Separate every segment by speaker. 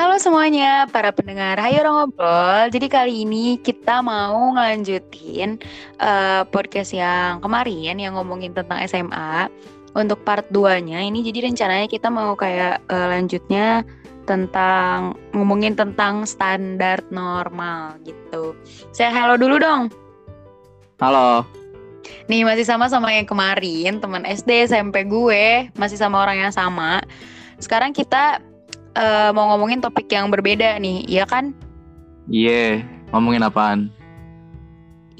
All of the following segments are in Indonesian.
Speaker 1: Halo semuanya, para pendengar Hayo Orang Ngobrol. Jadi kali ini kita mau ngelanjutin uh, podcast yang kemarin yang ngomongin tentang SMA. Untuk part 2-nya ini jadi rencananya kita mau kayak uh, lanjutnya tentang ngomongin tentang standar normal gitu. Saya halo dulu dong.
Speaker 2: Halo.
Speaker 1: Nih masih sama sama yang kemarin, teman SD SMP gue, masih sama orang yang sama. Sekarang kita uh, mau ngomongin topik yang berbeda nih, iya kan?
Speaker 2: Iya, yeah. ngomongin apaan?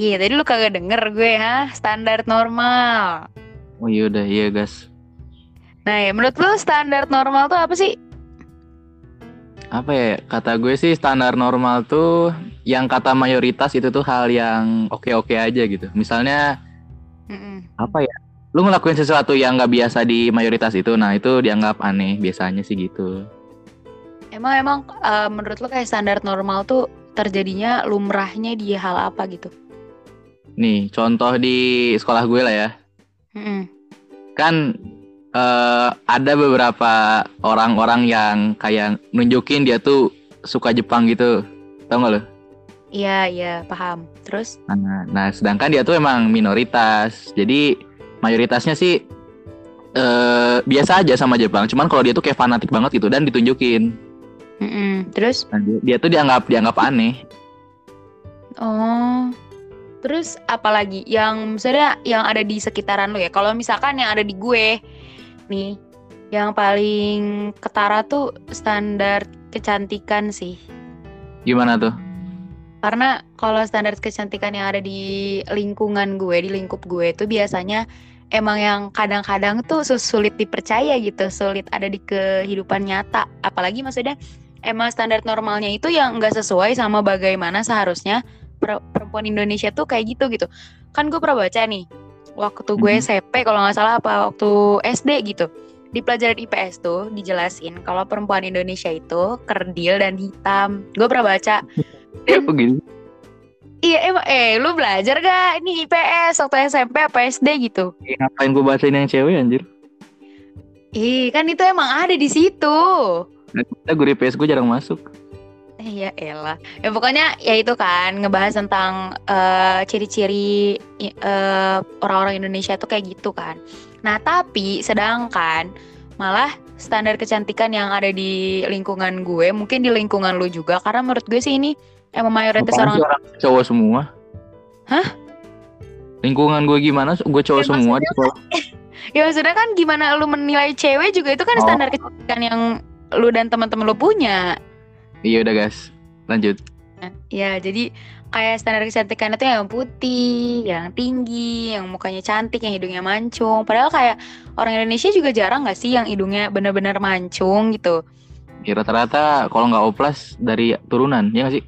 Speaker 1: Iya, yeah, tadi lu kagak denger gue, ha? Standar normal.
Speaker 2: Oh iya udah, iya guys.
Speaker 1: Nah ya, menurut lu standar normal tuh apa sih?
Speaker 2: Apa ya, kata gue sih standar normal tuh yang kata mayoritas itu tuh hal yang oke-oke aja gitu. Misalnya, mm -mm. apa ya, lu ngelakuin sesuatu yang gak biasa di mayoritas itu, nah itu dianggap aneh biasanya sih gitu.
Speaker 1: Emang emang uh, menurut lo kayak standar normal tuh terjadinya lumrahnya di hal apa gitu?
Speaker 2: Nih contoh di sekolah gue lah ya. Mm-mm. Kan uh, ada beberapa orang-orang yang kayak nunjukin dia tuh suka Jepang gitu, tau gak lo?
Speaker 1: Iya iya paham. Terus?
Speaker 2: Nah, nah sedangkan dia tuh emang minoritas, jadi mayoritasnya sih uh, biasa aja sama Jepang. Cuman kalau dia tuh kayak fanatik banget gitu dan ditunjukin.
Speaker 1: Mm-mm. Terus?
Speaker 2: Nah, dia, dia tuh dianggap dianggap aneh.
Speaker 1: Oh. Terus apalagi yang misalnya yang ada di sekitaran lo ya? Kalau misalkan yang ada di gue nih, yang paling ketara tuh standar kecantikan sih.
Speaker 2: Gimana tuh?
Speaker 1: Karena kalau standar kecantikan yang ada di lingkungan gue, di lingkup gue itu biasanya emang yang kadang-kadang tuh sulit dipercaya gitu, sulit ada di kehidupan nyata. Apalagi maksudnya emang standar normalnya itu yang nggak sesuai sama bagaimana seharusnya perempuan Indonesia tuh kayak gitu gitu kan gue pernah baca nih waktu gue mm -hmm. SMP kalau nggak salah apa waktu SD gitu di pelajaran IPS tuh dijelasin kalau perempuan Indonesia itu kerdil dan hitam gue pernah baca dan,
Speaker 2: begini
Speaker 1: Iya emang eh lu belajar gak ini IPS waktu SMP apa SD gitu?
Speaker 2: Eh, ngapain gue bacain yang cewek anjir?
Speaker 1: Ih kan itu emang ada di situ.
Speaker 2: Kita guru IPS gue jarang masuk.
Speaker 1: Iya elah. Ya pokoknya ya itu kan ngebahas tentang uh, ciri-ciri uh, orang-orang Indonesia tuh kayak gitu kan. Nah, tapi sedangkan malah standar kecantikan yang ada di lingkungan gue, mungkin di lingkungan lu juga karena menurut gue sih ini emang mayoritas orang,
Speaker 2: orang cowok semua.
Speaker 1: Hah?
Speaker 2: Lingkungan gue gimana? Gue cowok ya, semua di sekolah.
Speaker 1: ya maksudnya kan gimana lu menilai cewek juga itu kan oh. standar kecantikan yang lu dan teman-teman lu punya.
Speaker 2: Iya udah guys, lanjut.
Speaker 1: Ya, jadi kayak standar kecantikan itu yang putih, yang tinggi, yang mukanya cantik, yang hidungnya mancung. Padahal kayak orang Indonesia juga jarang gak sih yang hidungnya benar-benar mancung gitu.
Speaker 2: Ya rata-rata kalau nggak oplas dari turunan, ya gak sih?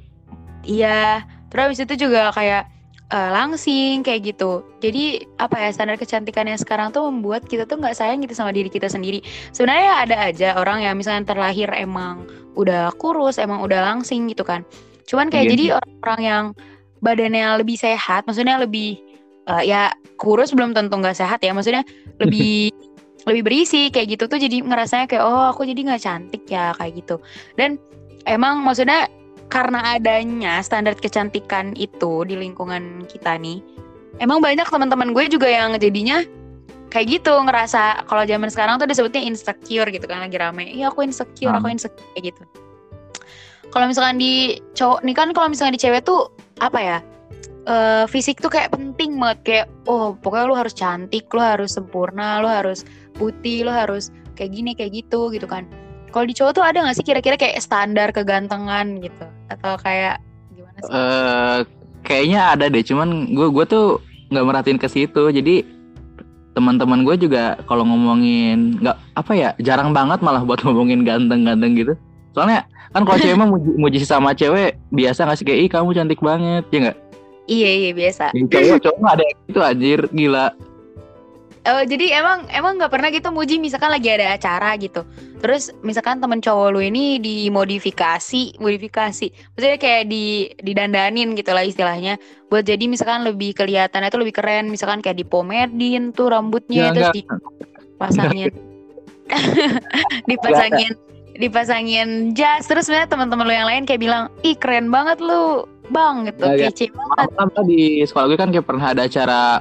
Speaker 1: Iya, terus itu juga kayak uh, langsing kayak gitu. Jadi apa ya standar kecantikan yang sekarang tuh membuat kita tuh nggak sayang gitu sama diri kita sendiri. Sebenarnya ada aja orang yang misalnya terlahir emang udah kurus, emang udah langsing gitu kan. Cuman kayak yeah. jadi orang-orang yang badannya lebih sehat, maksudnya lebih uh, ya kurus belum tentu nggak sehat ya, maksudnya lebih lebih berisi kayak gitu tuh jadi ngerasanya kayak oh aku jadi nggak cantik ya kayak gitu. Dan emang maksudnya karena adanya standar kecantikan itu di lingkungan kita nih, emang banyak teman-teman gue juga yang jadinya kayak gitu ngerasa kalau zaman sekarang tuh disebutnya insecure gitu kan lagi rame. Iya aku insecure, hmm. aku insecure kayak gitu. Kalau misalkan di cowok nih kan kalau misalkan di cewek tuh apa ya? Uh, fisik tuh kayak penting banget kayak oh pokoknya lu harus cantik, lu harus sempurna, lu harus putih, lu harus kayak gini kayak gitu gitu kan kalau di cowok tuh ada gak sih kira-kira kayak standar kegantengan gitu? Atau kayak gimana sih?
Speaker 2: Uh, kayaknya ada deh, cuman gue gue tuh nggak merhatiin ke situ. Jadi teman-teman gue juga kalau ngomongin nggak apa ya jarang banget malah buat ngomongin ganteng-ganteng gitu. Soalnya kan kalau cewek mah muji, muji sama cewek biasa nggak sih kayak ih kamu cantik banget ya nggak?
Speaker 1: Iya iya biasa.
Speaker 2: cowok cowok ada itu anjir gila.
Speaker 1: Oh jadi emang emang nggak pernah gitu muji misalkan lagi ada acara gitu. Terus misalkan temen cowok lu ini dimodifikasi, modifikasi, maksudnya kayak di didandanin gitu lah istilahnya, buat jadi misalkan lebih kelihatan itu lebih keren, misalkan kayak di pomedin tuh rambutnya ya, terus enggak. dipasangin, dipasangin, dipasangin jas. Terus sebenarnya teman-teman lu yang lain kayak bilang ih keren banget lu. Bang gitu.
Speaker 2: Ya.
Speaker 1: kece banget.
Speaker 2: Apa di sekolah gue kan kayak pernah ada acara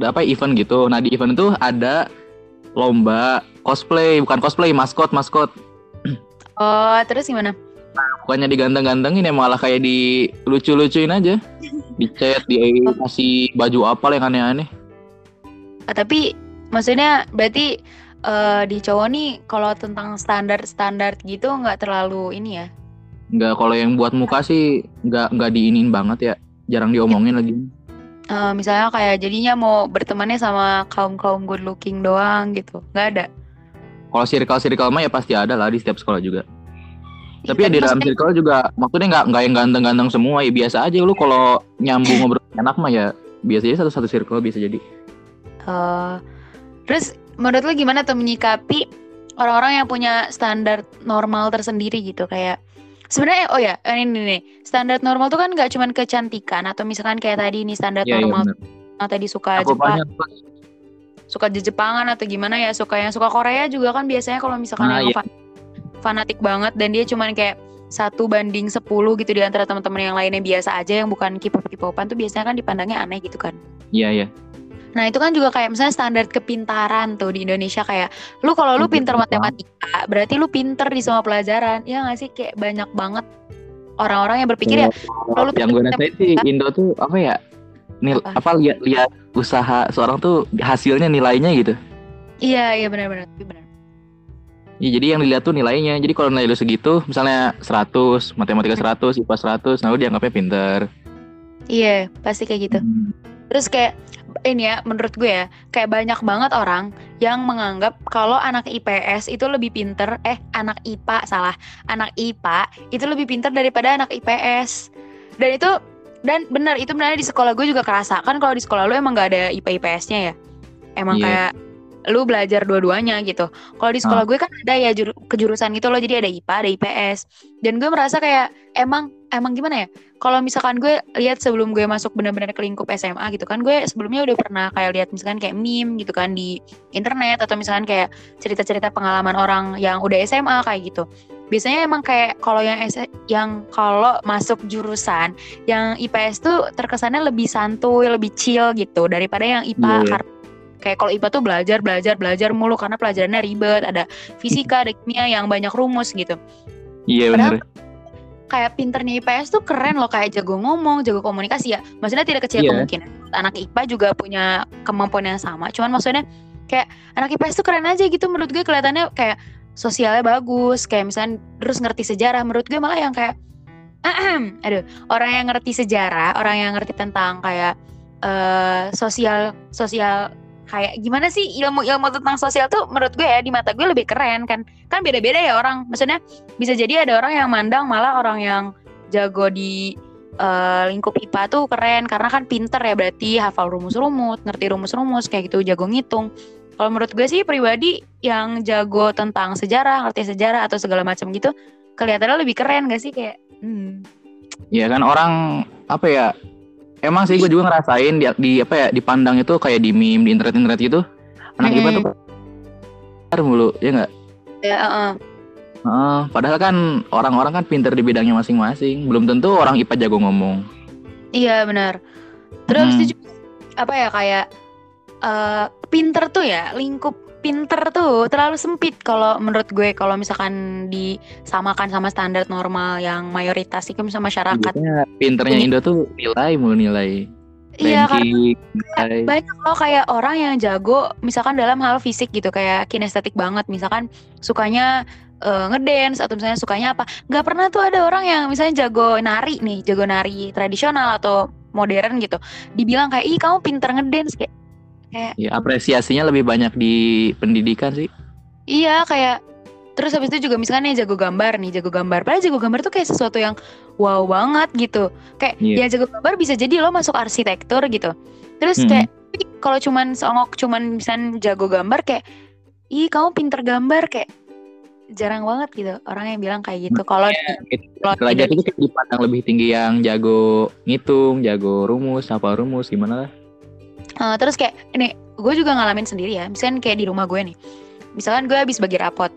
Speaker 2: apa event gitu. Nah di event itu ada lomba cosplay, bukan cosplay, maskot, maskot.
Speaker 1: oh terus gimana
Speaker 2: Bukannya diganteng-gantengin ya malah kayak di lucu-lucuin aja. Dicet, dikasih baju apa yang aneh-aneh.
Speaker 1: Ah, tapi maksudnya berarti eh, di cowok nih kalau tentang standar-standar gitu nggak terlalu ini ya
Speaker 2: Nggak kalau yang buat muka sih nggak nggak diinin banget ya. Jarang diomongin lagi.
Speaker 1: Eh, misalnya kayak jadinya mau bertemannya sama kaum kaum good looking doang gitu nggak ada
Speaker 2: Kalau circle-circle mah ya pasti ada lah di setiap sekolah juga. Tapi ya di dalam circle juga maksudnya nggak nggak yang ganteng-ganteng semua ya biasa aja. Lu kalau nyambung ngobrol enak mah ya biasa aja satu-satu circle bisa jadi.
Speaker 1: Eh, terus menurut lu gimana tuh menyikapi orang-orang yang punya standar normal tersendiri gitu? Kayak sebenarnya oh ya ini nih, nih standar normal tuh kan nggak cuman kecantikan atau misalkan kayak tadi nih standar
Speaker 2: Iya iya
Speaker 1: normal yang tadi suka
Speaker 2: Aku
Speaker 1: Jepang.
Speaker 2: banyak
Speaker 1: suka Jepangan atau gimana ya suka yang suka Korea juga kan biasanya kalau misalkan
Speaker 2: Ah,
Speaker 1: yang
Speaker 2: iya.
Speaker 1: fa- fanatik banget dan dia cuman kayak satu banding 10 gitu di antara teman-teman yang lainnya biasa aja yang bukan K-pop K-popan tuh biasanya kan dipandangnya aneh gitu kan.
Speaker 2: Iya iya.
Speaker 1: Nah itu kan juga kayak misalnya standar kepintaran tuh di Indonesia kayak lu kalau lu pinter matematika berarti lu pinter di semua pelajaran ya nggak sih kayak banyak banget orang-orang yang berpikir ya
Speaker 2: Kalau
Speaker 1: lu
Speaker 2: yang gue rasain sih Indo tuh apa ya? Nil,
Speaker 1: Apa?
Speaker 2: apa lihat lihat usaha seorang tuh hasilnya nilainya gitu.
Speaker 1: iya iya benar-benar benar.
Speaker 2: Ya, jadi yang dilihat tuh nilainya. Jadi kalau nilai lu segitu, misalnya 100, matematika 100, IPA 100, nah lu dianggapnya pinter.
Speaker 1: Iya pasti kayak gitu.
Speaker 2: Hmm.
Speaker 1: Terus kayak ini ya menurut gue ya kayak banyak banget orang yang menganggap kalau anak IPS itu lebih pinter eh anak IPA salah anak IPA itu lebih pinter daripada anak IPS dan itu dan benar itu benar di sekolah gue juga kerasa. Kan kalau di sekolah lu emang gak ada IPA IPS-nya ya? Emang
Speaker 2: Iya.
Speaker 1: kayak lu belajar dua-duanya gitu. Kalau di sekolah gue kan ada ya juru, kejurusan gitu loh. Jadi ada IPA ada IPS dan gue merasa kayak emang emang gimana ya? Kalau misalkan gue lihat sebelum gue masuk benar-benar ke lingkup SMA gitu kan gue sebelumnya udah pernah kayak lihat misalkan kayak meme gitu kan di internet atau misalkan kayak cerita-cerita pengalaman orang yang udah SMA kayak gitu biasanya emang kayak kalau yang S- yang kalau masuk jurusan yang IPS tuh terkesannya lebih santuy lebih chill gitu daripada yang IPA
Speaker 2: Iya, iya.
Speaker 1: karena kayak kalau IPA tuh belajar belajar belajar mulu karena pelajarannya ribet ada fisika ada kimia yang banyak rumus gitu
Speaker 2: Iya
Speaker 1: Padahal
Speaker 2: bener.
Speaker 1: kayak pinternya IPS tuh keren loh kayak jago ngomong, jago komunikasi ya. Maksudnya tidak kecil
Speaker 2: Iya.
Speaker 1: kemungkinan anak IPA juga punya kemampuan yang sama. Cuman maksudnya kayak anak IPS tuh keren aja gitu menurut gue kelihatannya kayak sosialnya bagus, kayak misalnya terus ngerti sejarah. Menurut gue malah yang kayak aduh, orang yang ngerti sejarah, orang yang ngerti tentang kayak eh sosial sosial kayak gimana sih ilmu-ilmu tentang sosial tuh menurut gue ya di mata gue lebih keren kan kan beda-beda ya orang maksudnya bisa jadi ada orang yang mandang malah orang yang jago di eh, lingkup IPA tuh keren karena kan pinter ya berarti hafal rumus-rumus, ngerti rumus-rumus kayak gitu, jago ngitung. Kalau menurut gue sih pribadi yang jago tentang sejarah, ngerti sejarah atau segala macam gitu, kelihatannya lebih keren gak sih kayak hmm.
Speaker 2: Iya kan orang apa ya? Emang sih gue juga ngerasain di, di apa ya dipandang itu kayak di meme di internet internet gitu. Anak IPA tuh mulu ya nggak?
Speaker 1: Ya, heeh.
Speaker 2: Heeh, padahal kan orang-orang kan pinter di bidangnya masing-masing. Belum tentu orang IPA jago ngomong.
Speaker 1: Iya benar. Terus
Speaker 2: Hmm.
Speaker 1: itu juga apa ya kayak eh pinter tuh ya lingkup pinter tuh terlalu sempit kalau menurut gue kalau misalkan disamakan sama standar normal yang mayoritas itu misalnya masyarakat.
Speaker 2: Biasanya pinternya Indo tuh nilai mulu nilai.
Speaker 1: Iya karena banyak loh kayak orang yang jago misalkan dalam hal fisik gitu kayak kinestetik banget misalkan sukanya eh, ngedance atau misalnya sukanya apa nggak pernah tuh ada orang yang misalnya jago nari nih jago nari tradisional atau modern gitu dibilang kayak ih kamu pinter ngedance kayak kayak
Speaker 2: Ya apresiasinya lebih banyak di pendidikan sih.
Speaker 1: iya kayak terus habis itu juga misalnya nih jago gambar nih jago gambar padahal jago gambar tuh kayak sesuatu yang wow banget gitu kayak
Speaker 2: Iya.
Speaker 1: ya jago gambar bisa jadi lo masuk arsitektur gitu terus
Speaker 2: Mhm.
Speaker 1: kayak kalau cuman songok cuman misalnya jago gambar kayak ih kamu pinter gambar kayak jarang banget gitu orang yang bilang kayak gitu kalau di kalau di
Speaker 2: Derajat itu kayak dipandang lebih tinggi yang jago ngitung, jago rumus, hafal rumus gimana lah.
Speaker 1: Eh, terus kayak ini gue juga ngalamin sendiri ya. Misalkan kayak di rumah gue nih. Misalkan gue habis bagi rapot.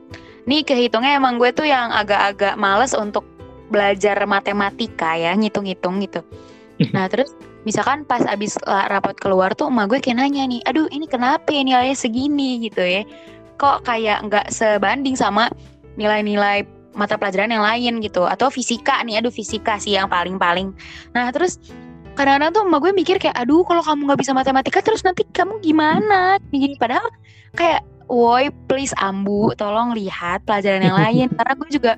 Speaker 1: Nih kehitungnya emang gue tuh yang agak-agak males untuk belajar matematika ya ngitung-ngitung gitu. Nah terus misalkan pas abis rapat keluar tuh emak gue kayak nanya nih aduh ini kenapa ya nilainya segini? Gitu ya. Kok kayak nggak sebanding sama nilai-nilai mata pelajaran yang lain gitu atau fisika nih aduh fisika sih yang paling-paling. Nah terus kadang-kadang tuh emak gue mikir kayak aduh kalau kamu nggak bisa matematika terus nanti kamu gimana? Gini padahal kayak woi please ambu tolong lihat pelajaran yang lain. Karena gue juga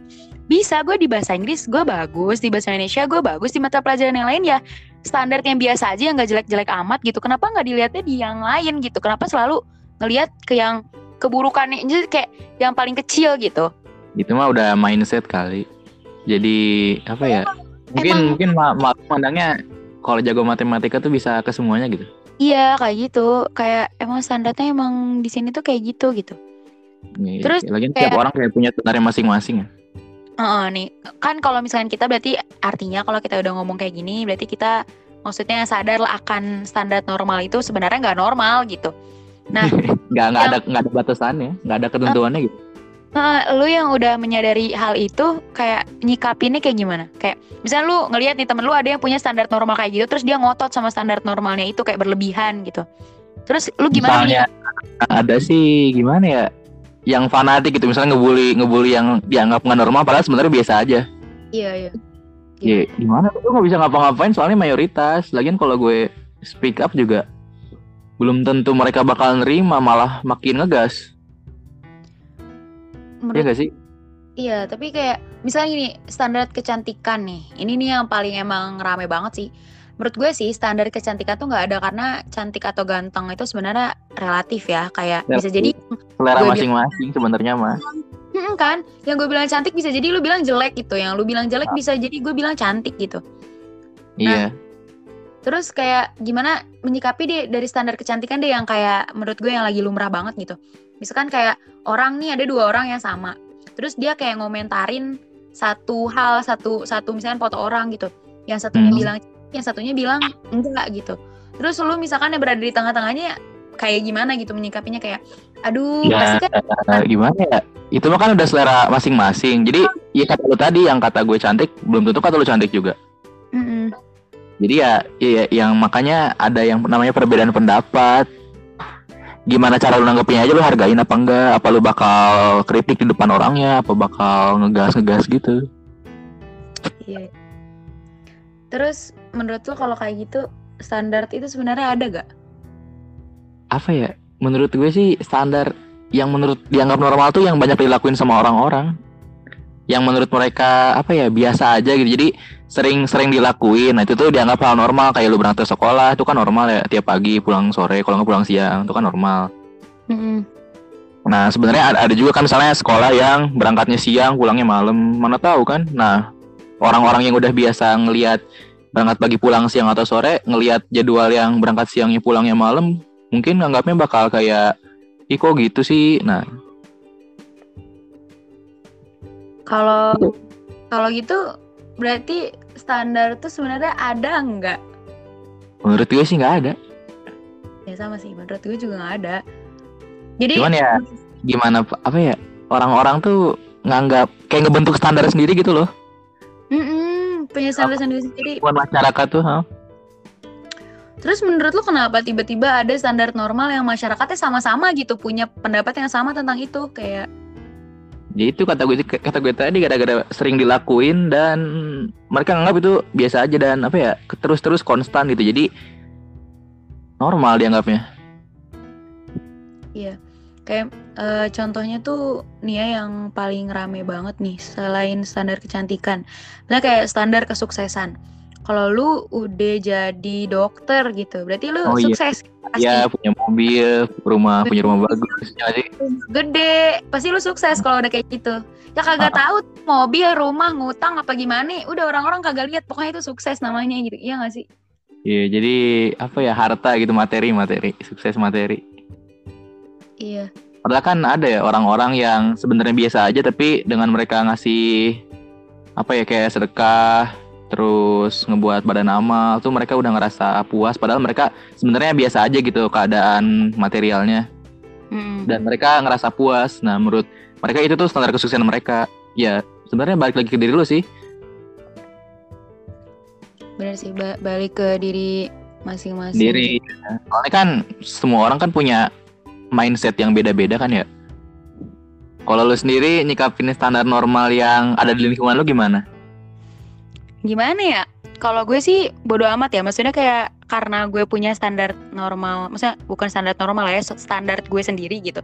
Speaker 1: bisa gue di bahasa Inggris gue bagus di bahasa Indonesia gue bagus di mata pelajaran yang lain ya standar yang biasa aja yang gak jelek-jelek amat gitu. Kenapa nggak dilihatnya di yang lain gitu? Kenapa selalu ngelihat ke yang keburukannya? Jadi kayak yang paling kecil gitu.
Speaker 2: Itu mah udah mindset kali. Jadi apa ya mungkin
Speaker 1: Emang-
Speaker 2: mungkin ma ma mandangnya kalau jago matematika tuh bisa ke semuanya gitu?
Speaker 1: Iya kayak gitu. Kayak emang standarnya emang di sini tuh kayak gitu gitu.
Speaker 2: Iya,
Speaker 1: Terus
Speaker 2: lagi
Speaker 1: kayak-
Speaker 2: tiap orang kayak punya standarnya masing-masing ya?
Speaker 1: Heeh, nih. Kan kalau misalkan kita berarti artinya kalau kita udah ngomong kayak gini berarti kita maksudnya sadar lah akan standar normal itu sebenarnya nggak normal gitu. Nah,
Speaker 2: nggak nggak ada nggak ada batasannya nggak ada ketentuannya gitu
Speaker 1: Heeh, lu yang udah menyadari hal itu kayak nyikapinnya kayak gimana? Kayak misalnya lu ngelihat nih temen lu ada yang punya standar normal kayak gitu, terus dia ngotot sama standar normalnya itu kayak berlebihan gitu. Terus lu gimana
Speaker 2: misalnya
Speaker 1: menyikap-
Speaker 2: ada sih gimana ya yang fanatik gitu misalnya ngebully ngebully yang dianggap nggak normal padahal sebenarnya biasa aja
Speaker 1: Iya iya.
Speaker 2: ya gimana gue nggak bisa ngapa-ngapain soalnya mayoritas lagian kalau gue speak up juga belum tentu mereka bakal nerima malah makin ngegas
Speaker 1: Menurut-
Speaker 2: ya gak sih
Speaker 1: Iya, tapi kayak misalnya gini, standar kecantikan nih. Ini nih yang paling emang rame banget sih. Menurut gue sih standar kecantikan tuh nggak ada karena cantik atau ganteng itu sebenarnya relatif ya. Kayak bisa jadi
Speaker 2: selera masing-masing sebenarnya mah
Speaker 1: Mm, kan, yang gue bilang cantik bisa jadi lu bilang jelek gitu, yang lu bilang jelek bisa jadi gue bilang cantik gitu.
Speaker 2: iya
Speaker 1: Terus kayak gimana menyikapi deh dari standar kecantikan deh yang kayak menurut gue yang lagi lumrah banget gitu. Misalkan kayak orang nih ada dua orang yang sama, terus dia kayak ngomentarin satu hal satu satu misalkan foto orang gitu, yang satunya
Speaker 2: Hmm.
Speaker 1: bilang, yang satunya bilang enggak gitu. Terus lu misalkan yang berada di tengah-tengahnya kayak gimana gitu menyikapinya kayak, aduh
Speaker 2: Ya,
Speaker 1: pasti kan
Speaker 2: eh, gimana ya itu mah kan udah selera masing-masing jadi ya kata lu tadi yang kata gue cantik belum tentu kata lu cantik juga
Speaker 1: Mm-mm.
Speaker 2: Jadi ya, ya yang makanya ada yang namanya perbedaan pendapat. Gimana cara lu nanggepinnya aja lu hargain apa enggak? Apa lu bakal kritik di depan orangnya? Apa bakal ngegas-ngegas gitu?
Speaker 1: Iya. Terus menurut lo kalau kayak gitu standar itu sebenarnya ada gak?
Speaker 2: Apa ya? Menurut gue sih standar yang menurut dianggap normal tuh yang banyak dilakuin sama orang-orang. Yang menurut mereka apa ya biasa aja gitu. Jadi sering-sering dilakuin. Nah itu tuh dianggap hal normal. Kayak lu berangkat sekolah itu kan normal ya. Tiap pagi pulang sore, kalau nggak pulang siang itu kan normal. Nah sebenarnya ada, ada juga kan misalnya sekolah yang berangkatnya siang, pulangnya malam, mana tahu kan? Nah orang-orang yang udah biasa ngelihat berangkat pagi pulang siang atau sore, ngelihat jadwal yang berangkat siangnya pulangnya malam, mungkin nganggapnya bakal kayak, ih kok gitu sih? Nah
Speaker 1: Kalau kalau gitu berarti standar tuh sebenarnya ada nggak?
Speaker 2: menurut gue sih nggak ada.
Speaker 1: Ya sama sih, menurut gue juga nggak ada. Jadi
Speaker 2: Cuman ya gimana apa ya orang-orang tuh nganggap kayak ngebentuk standar sendiri gitu loh.
Speaker 1: Mm-mm, punya standar sendiri-sendiri.
Speaker 2: Buat masyarakat tuh, ha?
Speaker 1: Terus menurut lo kenapa tiba-tiba ada standar normal yang masyarakatnya sama-sama gitu punya pendapat yang sama tentang itu kayak
Speaker 2: Ya itu kata gue kata gue tadi gara-gara sering dilakuin dan mereka nganggap itu biasa aja dan apa ya terus-terus konstan gitu. Jadi normal dianggapnya.
Speaker 1: Iya, kayak eh, contohnya tuh nih ya yang paling rame banget nih selain standar kecantikan, nah kayak standar kesuksesan. Kalau lu udah jadi dokter gitu, berarti lu
Speaker 2: Oh, iya.
Speaker 1: sukses pasti
Speaker 2: Ya punya mobil, rumah punya rumah bagus. Ya nggak sih?
Speaker 1: gede, pasti lu sukses kalau udah kayak gitu. Ya kagak tahu mobil, rumah, ngutang apa gimana, udah orang-orang kagak lihat pokoknya itu sukses namanya gitu, iya gak sih?
Speaker 2: Iya jadi apa ya harta gitu materi materi sukses materi.
Speaker 1: Iya,
Speaker 2: Padahal kan ada ya orang-orang yang sebenarnya biasa aja tapi dengan mereka ngasih apa ya kayak sedekah terus ngebuat badan amal tuh mereka udah ngerasa puas padahal mereka sebenarnya biasa aja gitu keadaan materialnya.
Speaker 1: Mm.
Speaker 2: dan mereka ngerasa puas. Nah, menurut mereka itu tuh standar kesuksesan mereka. Ya, sebenarnya balik lagi ke diri lu sih.
Speaker 1: Bener sih, ba- balik ke diri masing-masing.
Speaker 2: Diri. Soalnya kan semua orang kan punya mindset yang beda-beda kan ya. Kalau lu sendiri nyikapin standar normal yang ada di lingkungan lu gimana?
Speaker 1: Gimana ya? Kalau gue sih bodo amat ya. Maksudnya kayak karena gue punya standar normal, maksudnya bukan standar normal lah ya, standar gue sendiri gitu.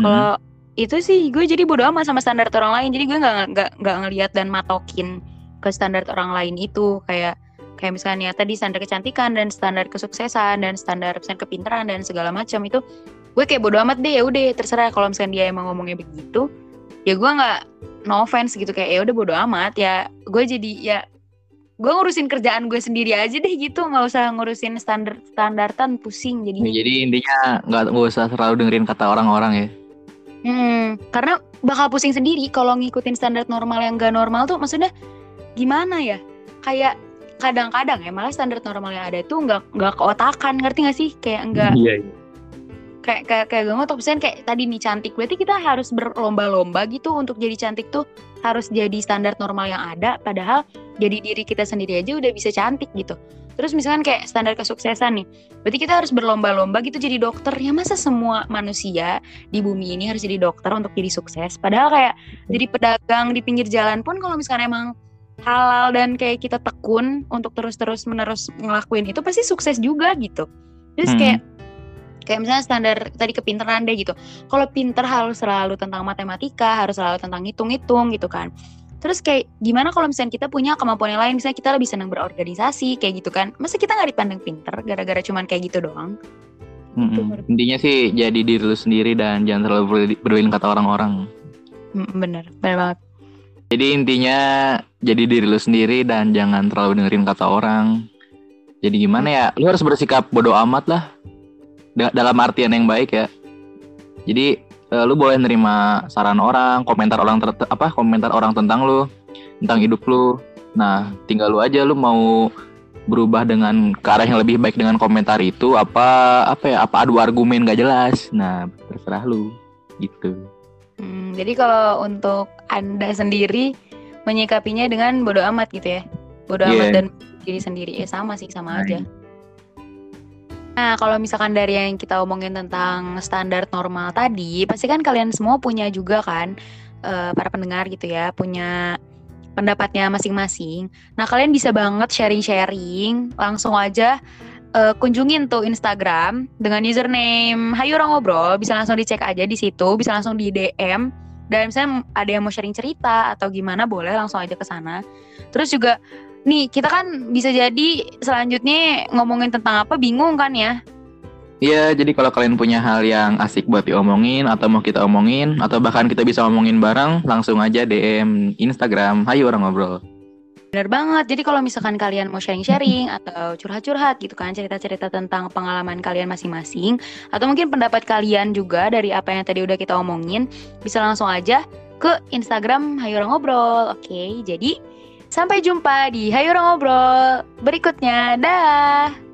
Speaker 1: Kalau itu sih gue jadi bodo amat sama standar orang lain. Jadi gue nggak nggak nggak ngelihat dan matokin ke standar orang lain itu kayak kayak misalnya tadi standar kecantikan dan standar kesuksesan dan standar misalnya kepintaran dan segala macam itu gue kayak bodo amat deh ya udah terserah kalau misalnya dia emang ngomongnya begitu ya gue nggak no offense gitu kayak ya udah bodo amat ya gue jadi ya gue ngurusin kerjaan gue sendiri aja deh gitu nggak usah ngurusin standar standartan pusing
Speaker 2: Ya,
Speaker 1: jadinya
Speaker 2: jadi intinya nggak usah selalu dengerin kata orang-orang ya.
Speaker 1: Hmm, karena bakal pusing sendiri kalau ngikutin standar normal yang gak normal tuh maksudnya gimana ya? Kayak kadang-kadang ya malah standar normal yang ada itu nggak nggak keotakan ngerti gak sih? Kayak enggak
Speaker 2: Iya.
Speaker 1: kayak kayak kayak gue ngotot kayak tadi nih cantik berarti kita harus berlomba-lomba gitu untuk jadi cantik tuh harus jadi standar normal yang ada padahal jadi diri kita sendiri aja udah bisa cantik gitu terus misalkan kayak standar kesuksesan nih berarti kita harus berlomba-lomba gitu jadi dokter ya masa semua manusia di bumi ini harus jadi dokter untuk jadi sukses padahal kayak jadi pedagang di pinggir jalan pun kalau misalkan emang halal dan kayak kita tekun untuk terus-terus menerus ngelakuin itu pasti sukses juga gitu terus
Speaker 2: Hmm.
Speaker 1: kayak kayak misalnya standar tadi kepintaran deh gitu. Kalau pinter harus selalu tentang matematika, harus selalu tentang hitung-hitung gitu kan. Terus kayak gimana kalau misalnya kita punya kemampuan yang lain, misalnya kita lebih senang berorganisasi kayak gitu kan. Masa kita nggak dipandang pinter gara-gara cuman kayak gitu doang?
Speaker 2: Mm-mm. Intinya sih jadi diri lu sendiri dan jangan terlalu berli- berlindung kata orang-orang.
Speaker 1: Bener, bener banget.
Speaker 2: Jadi intinya jadi diri lu sendiri dan jangan terlalu dengerin kata orang. Jadi gimana ya? Lu harus bersikap bodoh amat lah. Da- dalam artian yang baik ya. Jadi eh, lu boleh nerima saran orang, komentar orang ter- apa komentar orang tentang lu, tentang hidup lu. Nah, tinggal lu aja lu mau berubah dengan ke arah yang lebih baik dengan komentar itu apa apa ya apa adu argumen gak jelas. Nah, terserah lu gitu.
Speaker 1: Hmm, jadi kalau untuk anda sendiri menyikapinya dengan bodoh amat gitu ya, bodoh amat
Speaker 2: Iya.
Speaker 1: dan diri sendiri, ya sama sih sama
Speaker 2: Nah,
Speaker 1: aja. Nah, kalau misalkan dari yang kita omongin tentang standar normal tadi, pasti kan kalian semua punya juga kan, eh, para pendengar gitu ya, punya pendapatnya masing-masing. Nah, kalian bisa banget sharing-sharing, langsung aja eh, kunjungin tuh Instagram dengan username Hayu Orang Ngobrol, bisa langsung dicek aja di situ, bisa langsung di DM. Dan misalnya ada yang mau sharing cerita atau gimana, boleh langsung aja ke sana. Terus juga nih kita kan bisa jadi selanjutnya ngomongin tentang apa bingung kan ya
Speaker 2: Iya, jadi kalau kalian punya hal yang asik buat diomongin atau mau kita omongin atau bahkan kita bisa omongin bareng, langsung aja DM Instagram. Hayu orang ngobrol.
Speaker 1: bener banget jadi kalau misalkan kalian mau sharing-sharing atau curhat-curhat gitu kan cerita-cerita tentang pengalaman kalian masing-masing atau mungkin pendapat kalian juga dari apa yang tadi udah kita omongin bisa langsung aja ke Instagram Hayu Orang Ngobrol oke jadi sampai jumpa di Orang Ngobrol berikutnya. Dah